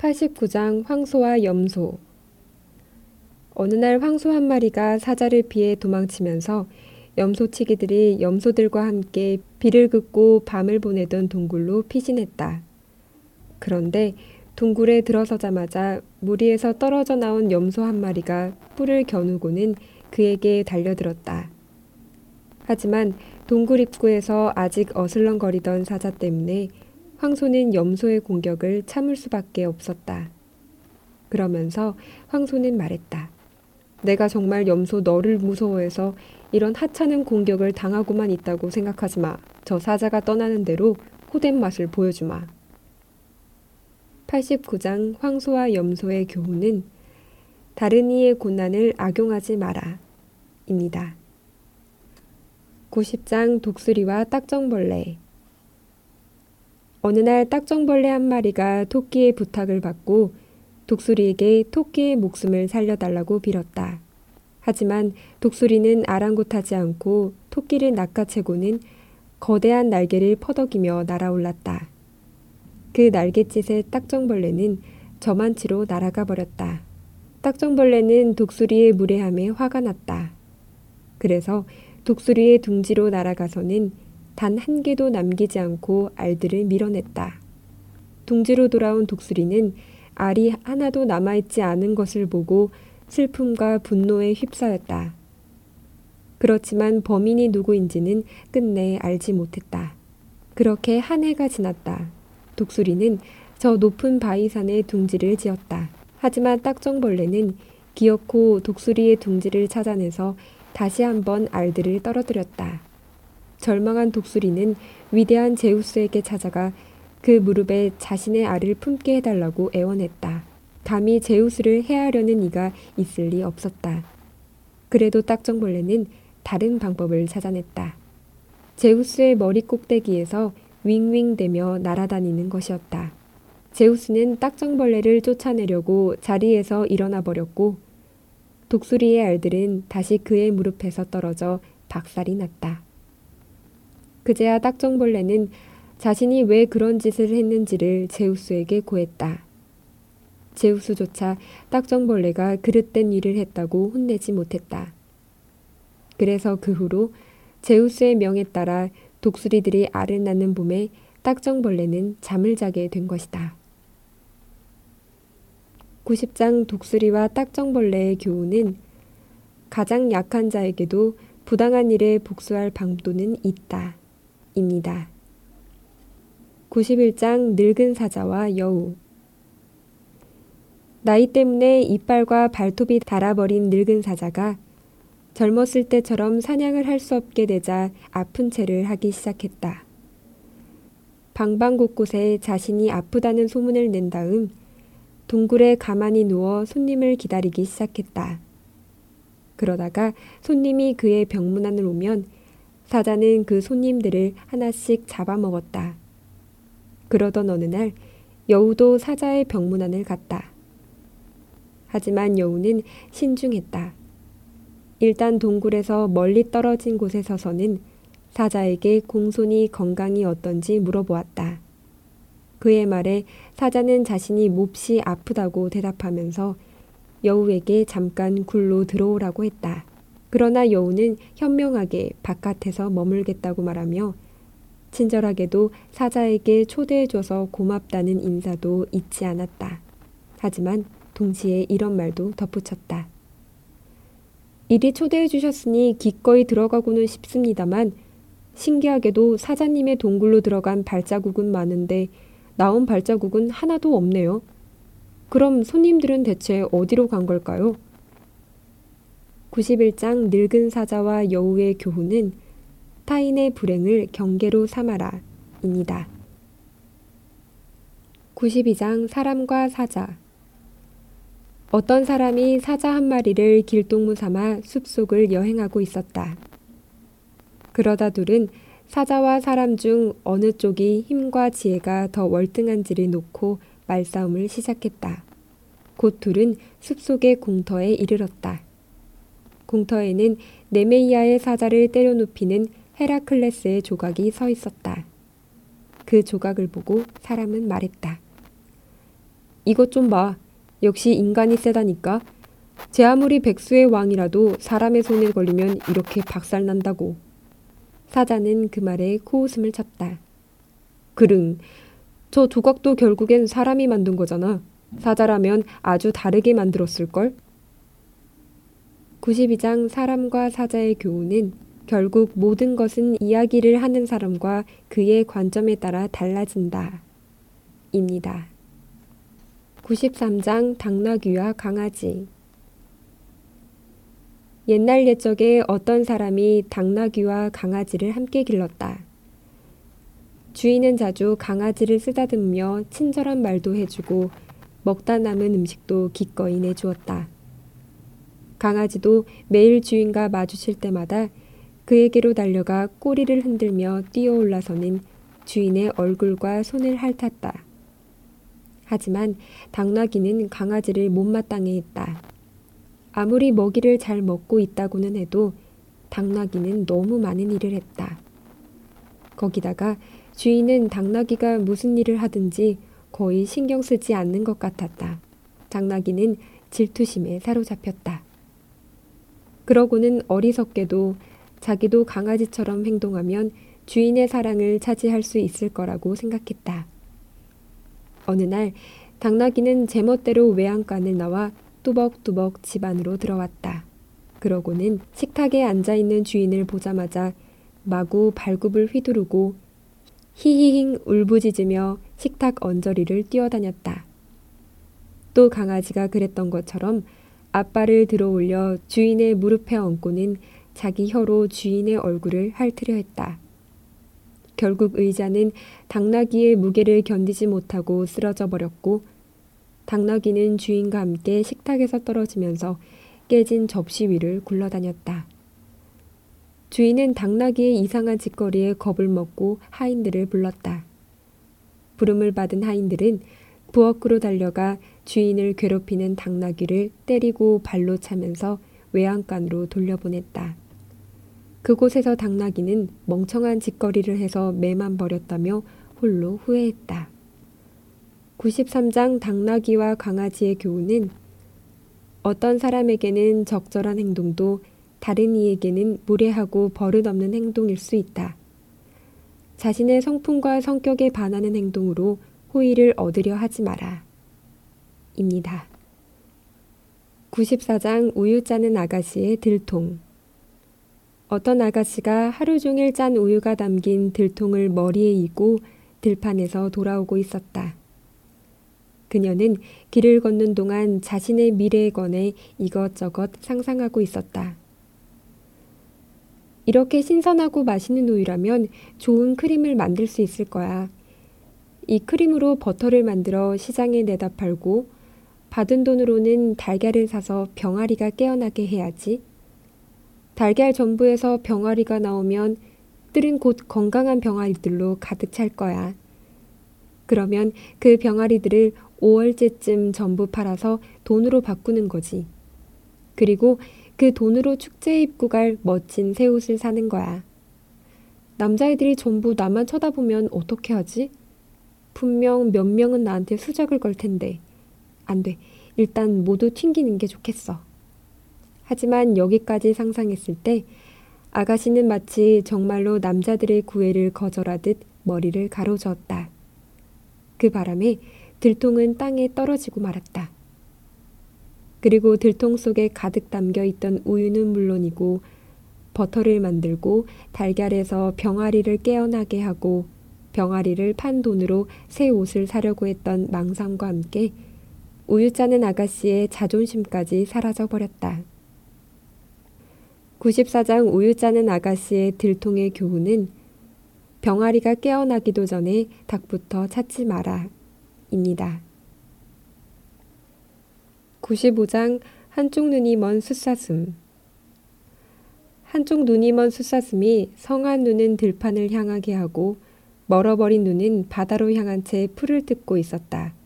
89장 황소와 염소 어느 날 황소 한 마리가 사자를 피해 도망치면서 염소치기들이 염소들과 함께 비를 긋고 밤을 보내던 동굴로 피신했다. 그런데 동굴에 들어서자마자 무리에서 떨어져 나온 염소 한 마리가 뿔을 겨누고는 그에게 달려들었다. 하지만 동굴 입구에서 아직 어슬렁거리던 사자 때문에 황소는 염소의 공격을 참을 수밖에 없었다. 그러면서 황소는 말했다. 내가 정말 염소 너를 무서워해서 이런 하찮은 공격을 당하고만 있다고 생각하지 마. 저 사자가 떠나는 대로 호된 맛을 보여주마. 89장 황소와 염소의 교훈은 다른 이의 고난을 악용하지 마라. 입니다. 90장 독수리와 딱정벌레 어느 날 딱정벌레 한 마리가 토끼의 부탁을 받고 독수리에게 토끼의 목숨을 살려달라고 빌었다. 하지만 독수리는 아랑곳하지 않고 토끼를 낚아채고는 거대한 날개를 퍼덕이며 날아올랐다. 그 날갯짓에 딱정벌레는 저만치로 날아가 버렸다. 딱정벌레는 독수리의 무례함에 화가 났다. 그래서 독수리의 둥지로 날아가서는 단 한 개도 남기지 않고 알들을 밀어냈다. 둥지로 돌아온 독수리는 알이 하나도 남아있지 않은 것을 보고 슬픔과 분노에 휩싸였다. 그렇지만 범인이 누구인지는 끝내 알지 못했다. 그렇게 한 해가 지났다. 독수리는 저 높은 바위산에 둥지를 지었다. 하지만 딱정벌레는 기어코 독수리의 둥지를 찾아내서 다시 한번 알들을 떨어뜨렸다. 절망한 독수리는 위대한 제우스에게 찾아가 그 무릎에 자신의 알을 품게 해달라고 애원했다. 감히 제우스를 해하려는 이가 있을 리 없었다. 그래도 딱정벌레는 다른 방법을 찾아냈다. 제우스의 머리 꼭대기에서 윙윙대며 날아다니는 것이었다. 제우스는 딱정벌레를 쫓아내려고 자리에서 일어나 버렸고 독수리의 알들은 다시 그의 무릎에서 떨어져 박살이 났다. 그제야 딱정벌레는 자신이 왜 그런 짓을 했는지를 제우스에게 고했다. 제우스조차 딱정벌레가 그릇된 일을 했다고 혼내지 못했다. 그래서 그 후로 제우스의 명에 따라 독수리들이 알을 낳는 봄에 딱정벌레는 잠을 자게 된 것이다. 90장 독수리와 딱정벌레의 교훈은 가장 약한 자에게도 부당한 일에 복수할 방도는 있다. 입니다. 91장 늙은 사자와 여우 나이 때문에 이빨과 발톱이 닳아버린 늙은 사자가 젊었을 때처럼 사냥을 할 수 없게 되자 아픈 채를 하기 시작했다. 방방 곳곳에 자신이 아프다는 소문을 낸 다음 동굴에 가만히 누워 손님을 기다리기 시작했다. 그러다가 손님이 그의 병문 안을 오면 사자는 그 손님들을 하나씩 잡아먹었다. 그러던 어느 날 여우도 사자의 병문안을 갔다. 하지만 여우는 신중했다. 일단 동굴에서 멀리 떨어진 곳에 서서는 사자에게 공손히 건강이 어떤지 물어보았다. 그의 말에 사자는 자신이 몹시 아프다고 대답하면서 여우에게 잠깐 굴로 들어오라고 했다. 그러나 여우는 현명하게 바깥에서 머물겠다고 말하며 친절하게도 사자에게 초대해줘서 고맙다는 인사도 잊지 않았다. 하지만 동시에 이런 말도 덧붙였다. 이리 초대해 주셨으니 기꺼이 들어가고는 싶습니다만 신기하게도 사자님의 동굴로 들어간 발자국은 많은데 나온 발자국은 하나도 없네요. 그럼 손님들은 대체 어디로 간 걸까요? 91장 늙은 사자와 여우의 교훈은 타인의 불행을 경계로 삼아라 입니다. 92장 사람과 사자 어떤 사람이 사자 한 마리를 길동무 삼아 숲속을 여행하고 있었다. 그러다 둘은 사자와 사람 중 어느 쪽이 힘과 지혜가 더 월등한지를 놓고 말싸움을 시작했다. 곧 둘은 숲속의 공터에 이르렀다. 공터에는 네메이아의 사자를 때려눕히는 헤라클레스의 조각이 서 있었다. 그 조각을 보고 사람은 말했다. 이것 좀 봐. 역시 인간이 세다니까. 제 아무리 백수의 왕이라도 사람의 손에 걸리면 이렇게 박살난다고. 사자는 그 말에 코웃음을 쳤다. 그릉, 저 조각도 결국엔 사람이 만든 거잖아. 사자라면 아주 다르게 만들었을걸? 92장 사람과 사자의 교훈은 결국 모든 것은 이야기를 하는 사람과 그의 관점에 따라 달라진다. 입니다. 93장 당나귀와 강아지 옛날 옛적에 어떤 사람이 당나귀와 강아지를 함께 길렀다. 주인은 자주 강아지를 쓰다듬으며 친절한 말도 해주고 먹다 남은 음식도 기꺼이 내주었다. 강아지도 매일 주인과 마주칠 때마다 그에게로 달려가 꼬리를 흔들며 뛰어올라서는 주인의 얼굴과 손을 핥았다. 하지만 당나귀는 강아지를 못마땅해 했다. 아무리 먹이를 잘 먹고 있다고는 해도 당나귀는 너무 많은 일을 했다. 거기다가 주인은 당나귀가 무슨 일을 하든지 거의 신경 쓰지 않는 것 같았다. 당나귀는 질투심에 사로잡혔다. 그러고는 어리석게도 자기도 강아지처럼 행동하면 주인의 사랑을 차지할 수 있을 거라고 생각했다. 어느 날 당나귀는 제멋대로 외양간을 나와 뚜벅뚜벅 집 안으로 들어왔다. 그러고는 식탁에 앉아 있는 주인을 보자마자 마구 발굽을 휘두르고 히히힝 울부짖으며 식탁 언저리를 뛰어다녔다. 또 강아지가 그랬던 것처럼 앞발을 들어 올려 주인의 무릎에 얹고는 자기 혀로 주인의 얼굴을 핥으려 했다. 결국 의자는 당나귀의 무게를 견디지 못하고 쓰러져 버렸고 당나귀는 주인과 함께 식탁에서 떨어지면서 깨진 접시 위를 굴러다녔다. 주인은 당나귀의 이상한 짓거리에 겁을 먹고 하인들을 불렀다. 부름을 받은 하인들은 부엌으로 달려가 주인을 괴롭히는 당나귀를 때리고 발로 차면서 외양간으로 돌려보냈다. 그곳에서 당나귀는 멍청한 짓거리를 해서 매만 버렸다며 홀로 후회했다. 93장 당나귀와 강아지의 교훈은 어떤 사람에게는 적절한 행동도 다른 이에게는 무례하고 버릇없는 행동일 수 있다. 자신의 성품과 성격에 반하는 행동으로 호의를 얻으려 하지 마라. 입니다. 94장 우유 짜는 아가씨의 들통 어떤 아가씨가 하루 종일 짠 우유가 담긴 들통을 머리에 이고 들판에서 돌아오고 있었다. 그녀는 길을 걷는 동안 자신의 미래에 관해 이것저것 상상하고 있었다. 이렇게 신선하고 맛있는 우유라면 좋은 크림을 만들 수 있을 거야. 이 크림으로 버터를 만들어 시장에 내다 팔고 받은 돈으로는 달걀을 사서 병아리가 깨어나게 해야지. 달걀 전부에서 병아리가 나오면 뜰은 곧 건강한 병아리들로 가득 찰 거야. 그러면 그 병아리들을 5월째쯤 전부 팔아서 돈으로 바꾸는 거지. 그리고 그 돈으로 축제에 입고 갈 멋진 새 옷을 사는 거야. 남자애들이 전부 나만 쳐다보면 어떻게 하지? 분명 몇 명은 나한테 수작을 걸 텐데. 안 돼. 일단 모두 튕기는 게 좋겠어. 하지만 여기까지 상상했을 때 아가씨는 마치 정말로 남자들의 구애를 거절하듯 머리를 가로저었다. 그 바람에 들통은 땅에 떨어지고 말았다. 그리고 들통 속에 가득 담겨 있던 우유는 물론이고 버터를 만들고 달걀에서 병아리를 깨어나게 하고 병아리를 판 돈으로 새 옷을 사려고 했던 망상과 함께 우유 짜는 아가씨의 자존심까지 사라져 버렸다. 94장 우유 짜는 아가씨의 들통의 교훈은 병아리가 깨어나기도 전에 닭부터 찾지 마라. 입니다. 95장 한쪽 눈이 먼 숫사슴 한쪽 눈이 먼 숫사슴이 성한 눈은 들판을 향하게 하고 멀어버린 눈은 바다로 향한 채 풀을 뜯고 있었다.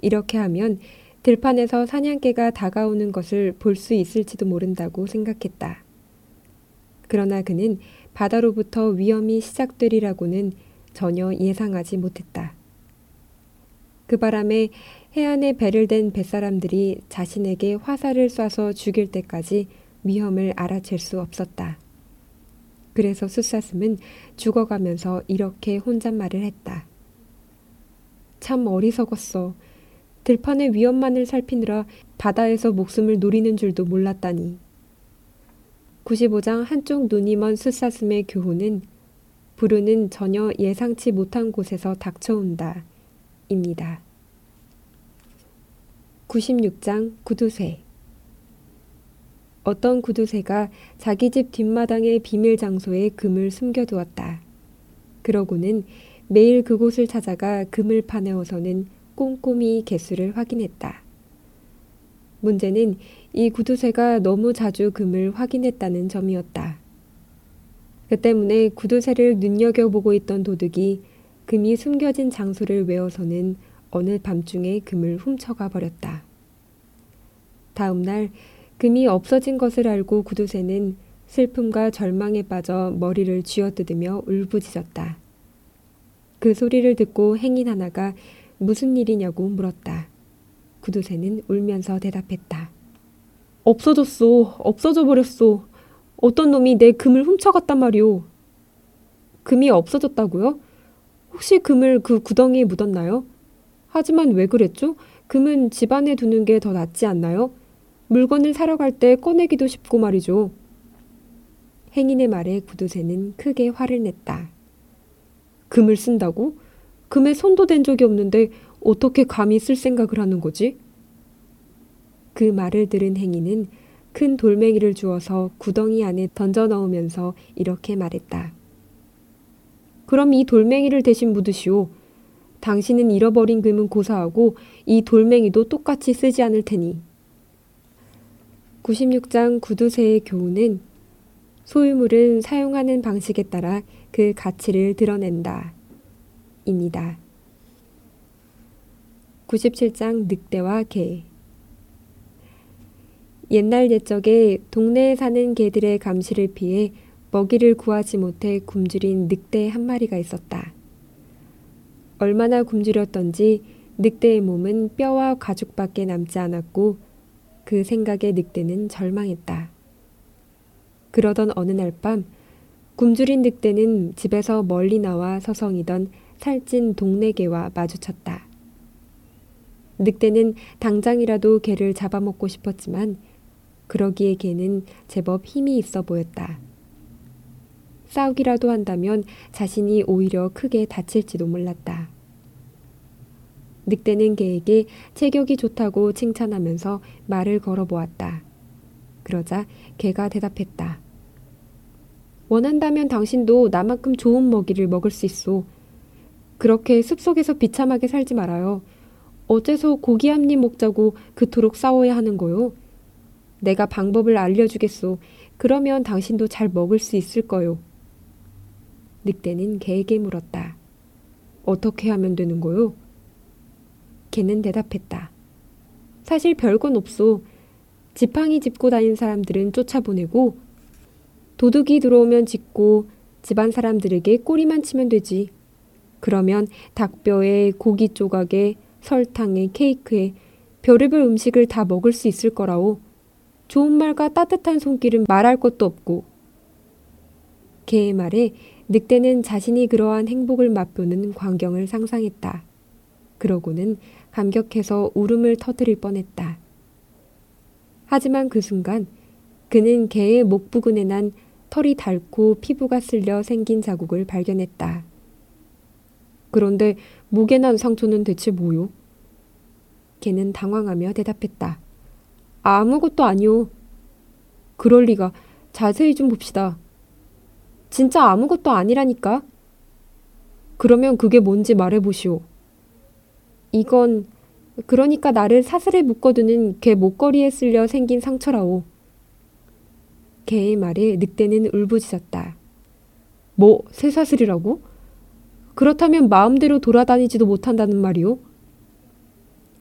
이렇게 하면 들판에서 사냥개가 다가오는 것을 볼 수 있을지도 모른다고 생각했다. 그러나 그는 바다로부터 위험이 시작되리라고는 전혀 예상하지 못했다. 그 바람에 해안에 배를 댄 뱃사람들이 자신에게 화살을 쏴서 죽일 때까지 위험을 알아챌 수 없었다. 그래서 숫사슴은 죽어가면서 이렇게 혼잣말을 했다. 참 어리석었어. 들판의 위험만을 살피느라 바다에서 목숨을 노리는 줄도 몰랐다니. 95장 한쪽 눈이 먼 숫사슴의 교훈은 부르는 전혀 예상치 못한 곳에서 닥쳐온다. 입니다. 96장 구두쇠 어떤 구두쇠가 자기 집 뒷마당의 비밀 장소에 금을 숨겨두었다. 그러고는 매일 그곳을 찾아가 금을 파내어서는 꼼꼼히 개수를 확인했다. 문제는 이 구두쇠가 너무 자주 금을 확인했다는 점이었다. 그 때문에 구두쇠를 눈여겨보고 있던 도둑이 금이 숨겨진 장소를 외워서는 어느 밤중에 금을 훔쳐가 버렸다. 다음 날 금이 없어진 것을 알고 구두쇠는 슬픔과 절망에 빠져 머리를 쥐어뜯으며 울부짖었다. 그 소리를 듣고 행인 하나가 무슨 일이냐고 물었다. 구두쇠는 울면서 대답했다. 없어졌소. 없어져 버렸소. 어떤 놈이 내 금을 훔쳐갔단 말이오. 금이 없어졌다고요? 혹시 금을 그 구덩이에 묻었나요? 하지만 왜 그랬죠? 금은 집안에 두는 게 더 낫지 않나요? 물건을 사러 갈 때 꺼내기도 쉽고 말이죠. 행인의 말에 구두쇠는 크게 화를 냈다. 금을 쓴다고? 금에 손도 댄 적이 없는데 어떻게 감히 쓸 생각을 하는 거지? 그 말을 들은 행인은 큰 돌멩이를 주어서 구덩이 안에 던져 넣으면서 이렇게 말했다. 그럼 이 돌멩이를 대신 묻으시오. 당신은 잃어버린 금은 고사하고 이 돌멩이도 똑같이 쓰지 않을 테니. 96장 구두쇠의 교훈은 소유물은 사용하는 방식에 따라 그 가치를 드러낸다. 입니다. 97장 늑대와 개 옛날 옛적에 동네에 사는 개들의 감시를 피해 먹이를 구하지 못해 굶주린 늑대 한 마리가 있었다. 얼마나 굶주렸던지 늑대의 몸은 뼈와 가죽밖에 남지 않았고 그 생각에 늑대는 절망했다. 그러던 어느 날 밤 굶주린 늑대는 집에서 멀리 나와 서성이던 살찐 동네 개와 마주쳤다. 늑대는 당장이라도 개를 잡아먹고 싶었지만 그러기에 개는 제법 힘이 있어 보였다. 싸우기라도 한다면 자신이 오히려 크게 다칠지도 몰랐다. 늑대는 개에게 체격이 좋다고 칭찬하면서 말을 걸어보았다. 그러자 개가 대답했다. 원한다면 당신도 나만큼 좋은 먹이를 먹을 수 있소. 그렇게 숲속에서 비참하게 살지 말아요. 어째서 고기 한 입 먹자고 그토록 싸워야 하는 거요? 내가 방법을 알려주겠소. 그러면 당신도 잘 먹을 수 있을 거요. 늑대는 개에게 물었다. 어떻게 하면 되는 거요? 개는 대답했다. 사실 별건 없소. 지팡이 짚고 다닌 사람들은 쫓아보내고 도둑이 들어오면 짚고 집안 사람들에게 꼬리만 치면 되지. 그러면 닭뼈에 고기 조각에 설탕에 케이크에 별의별 음식을 다 먹을 수 있을 거라오. 좋은 말과 따뜻한 손길은 말할 것도 없고. 개의 말에 늑대는 자신이 그러한 행복을 맛보는 광경을 상상했다. 그러고는 감격해서 울음을 터뜨릴 뻔했다. 하지만 그 순간 그는 개의 목 부근에 난 털이 닳고 피부가 쓸려 생긴 자국을 발견했다. 그런데 목에 난 상처는 대체 뭐요? 개는 당황하며 대답했다. 아무것도 아니오. 그럴 리가. 자세히 좀 봅시다. 진짜 아무것도 아니라니까. 그러면 그게 뭔지 말해보시오. 이건 그러니까 나를 사슬에 묶어두는 개 목걸이에 쓸려 생긴 상처라오. 개의 말에 늑대는 울부짖었다. 뭐 쇠사슬이라고? 그렇다면 마음대로 돌아다니지도 못한다는 말이오?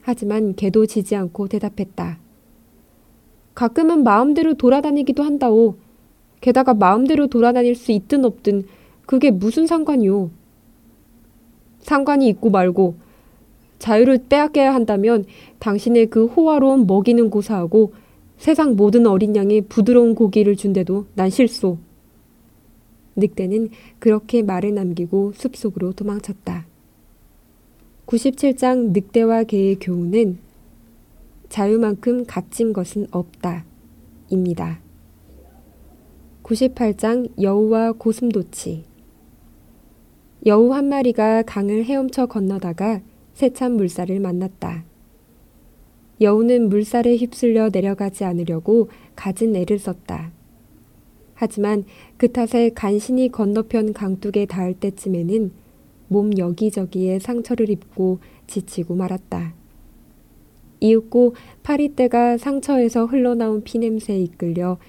하지만 개도 지지 않고 대답했다. 가끔은 마음대로 돌아다니기도 한다오. 게다가 마음대로 돌아다닐 수 있든 없든 그게 무슨 상관이오. 상관이 있고 말고 자유를 빼앗겨야 한다면 당신의 그 호화로운 먹이는 고사하고 세상 모든 어린 양의 부드러운 고기를 준대도 난 싫소. 늑대는 그렇게 말을 남기고 숲속으로 도망쳤다. 97장 늑대와 개의 교훈은 자유만큼 값진 것은 없다. 입니다. 98장 여우와 고슴도치 여우 한 마리가 강을 헤엄쳐 건너다가 세찬 물살을 만났다. 여우는 물살에 휩쓸려 내려가지 않으려고 갖은 애를 썼다. 하지만 그 탓에 간신히 건너편 강둑에 닿을 때쯤에는 몸 여기저기에 상처를 입고 지치고 말았다. 이윽고 파리떼가 상처에서 흘러나온 피냄새에 이끌려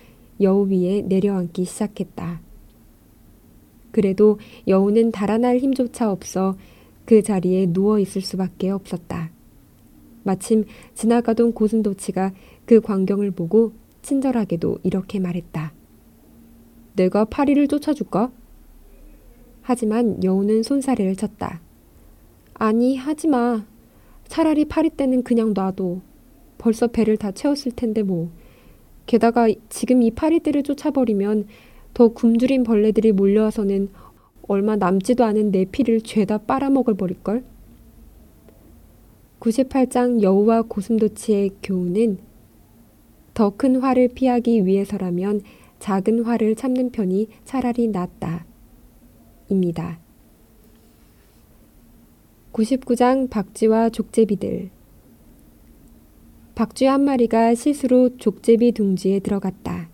여우 위에 내려앉기 시작했다. 그래도 여우는 달아날 힘조차 없어 그 자리에 누워 있을 수밖에 없었다. 마침 지나가던 고슴도치가 그 광경을 보고 친절하게도 이렇게 말했다. 내가 파리를 쫓아줄까? 하지만 여우는 손사래를 쳤다. 아니, 하지 마. 차라리 파리떼는 그냥 놔둬. 벌써 배를 다 채웠을 텐데 뭐. 게다가 지금 이 파리떼를 쫓아버리면 더 굶주린 벌레들이 몰려와서는 얼마 남지도 않은 내 피를 죄다 빨아먹을 버릴걸? 98장 여우와 고슴도치의 교훈은 더 큰 화를 피하기 위해서라면 작은 화를 참는 편이 차라리 낫다. 입니다. 99장 박쥐와 족제비들 박쥐 한 마리가 실수로 족제비 둥지에 들어갔다.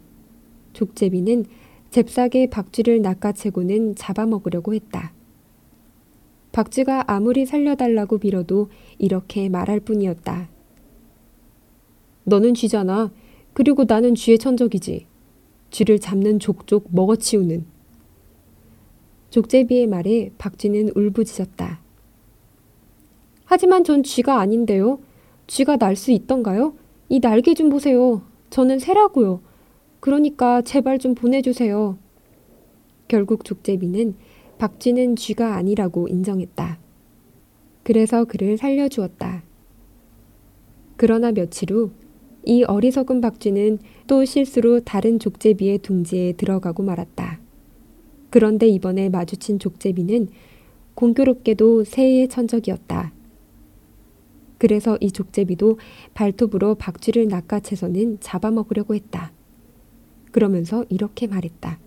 족제비는 잽싸게 박쥐를 낚아채고는 잡아먹으려고 했다. 박쥐가 아무리 살려달라고 빌어도 이렇게 말할 뿐이었다. 너는 쥐잖아. 그리고 나는 쥐의 천적이지. 쥐를 잡는 족족 먹어치우는. 족제비의 말에 박쥐는 울부짖었다. 하지만 전 쥐가 아닌데요. 쥐가 날 수 있던가요? 이 날개 좀 보세요. 저는 새라고요. 그러니까 제발 좀 보내주세요. 결국 족제비는 박쥐는 쥐가 아니라고 인정했다. 그래서 그를 살려주었다. 그러나 며칠 후 이 어리석은 박쥐는 또 실수로 다른 족제비의 둥지에 들어가고 말았다. 그런데 이번에 마주친 족제비는 공교롭게도 새의 천적이었다. 그래서 이 족제비도 발톱으로 박쥐를 낚아채서는 잡아먹으려고 했다. 그러면서 이렇게 말했다.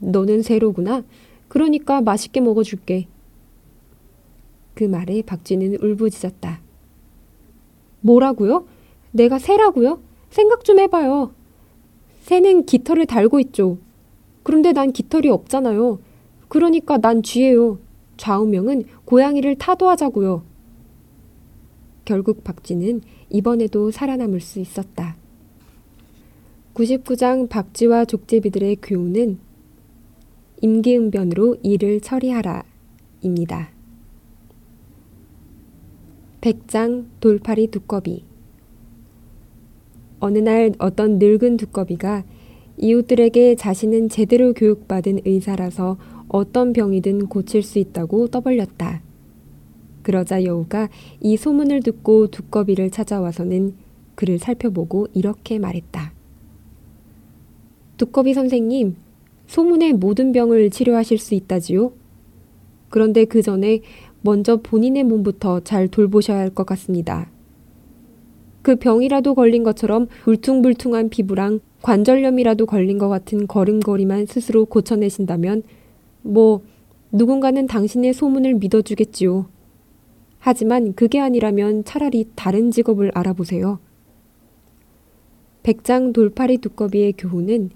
너는 새로구나. 그러니까 맛있게 먹어줄게. 그 말에 박쥐는 울부짖었다. 뭐라고요? 내가 새라고요? 생각 좀 해봐요. 새는 깃털을 달고 있죠. 그런데 난 깃털이 없잖아요. 그러니까 난 쥐예요. 좌우명은 고양이를 타도하자고요. 결국 박쥐는 이번에도 살아남을 수 있었다. 99장 박쥐와 족제비들의 교훈은 임기응변으로 일을 처리하라 입니다. 100장 돌팔이 두꺼비 어느 날 어떤 늙은 두꺼비가 이웃들에게 자신은 제대로 교육받은 의사라서 어떤 병이든 고칠 수 있다고 떠벌렸다. 그러자 여우가 이 소문을 듣고 두꺼비를 찾아와서는 그를 살펴보고 이렇게 말했다. 두꺼비 선생님, 소문의 모든 병을 치료하실 수 있다지요? 그런데 그 전에 먼저 본인의 몸부터 잘 돌보셔야 할 것 같습니다. 그 병이라도 걸린 것처럼 울퉁불퉁한 피부랑 관절염이라도 걸린 것 같은 걸음걸이만 스스로 고쳐내신다면 뭐 누군가는 당신의 소문을 믿어주겠지요. 하지만 그게 아니라면 차라리 다른 직업을 알아보세요. 백장 돌팔이 두꺼비의 교훈은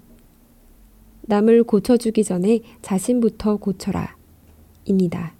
남을 고쳐주기 전에 자신부터 고쳐라. 입니다.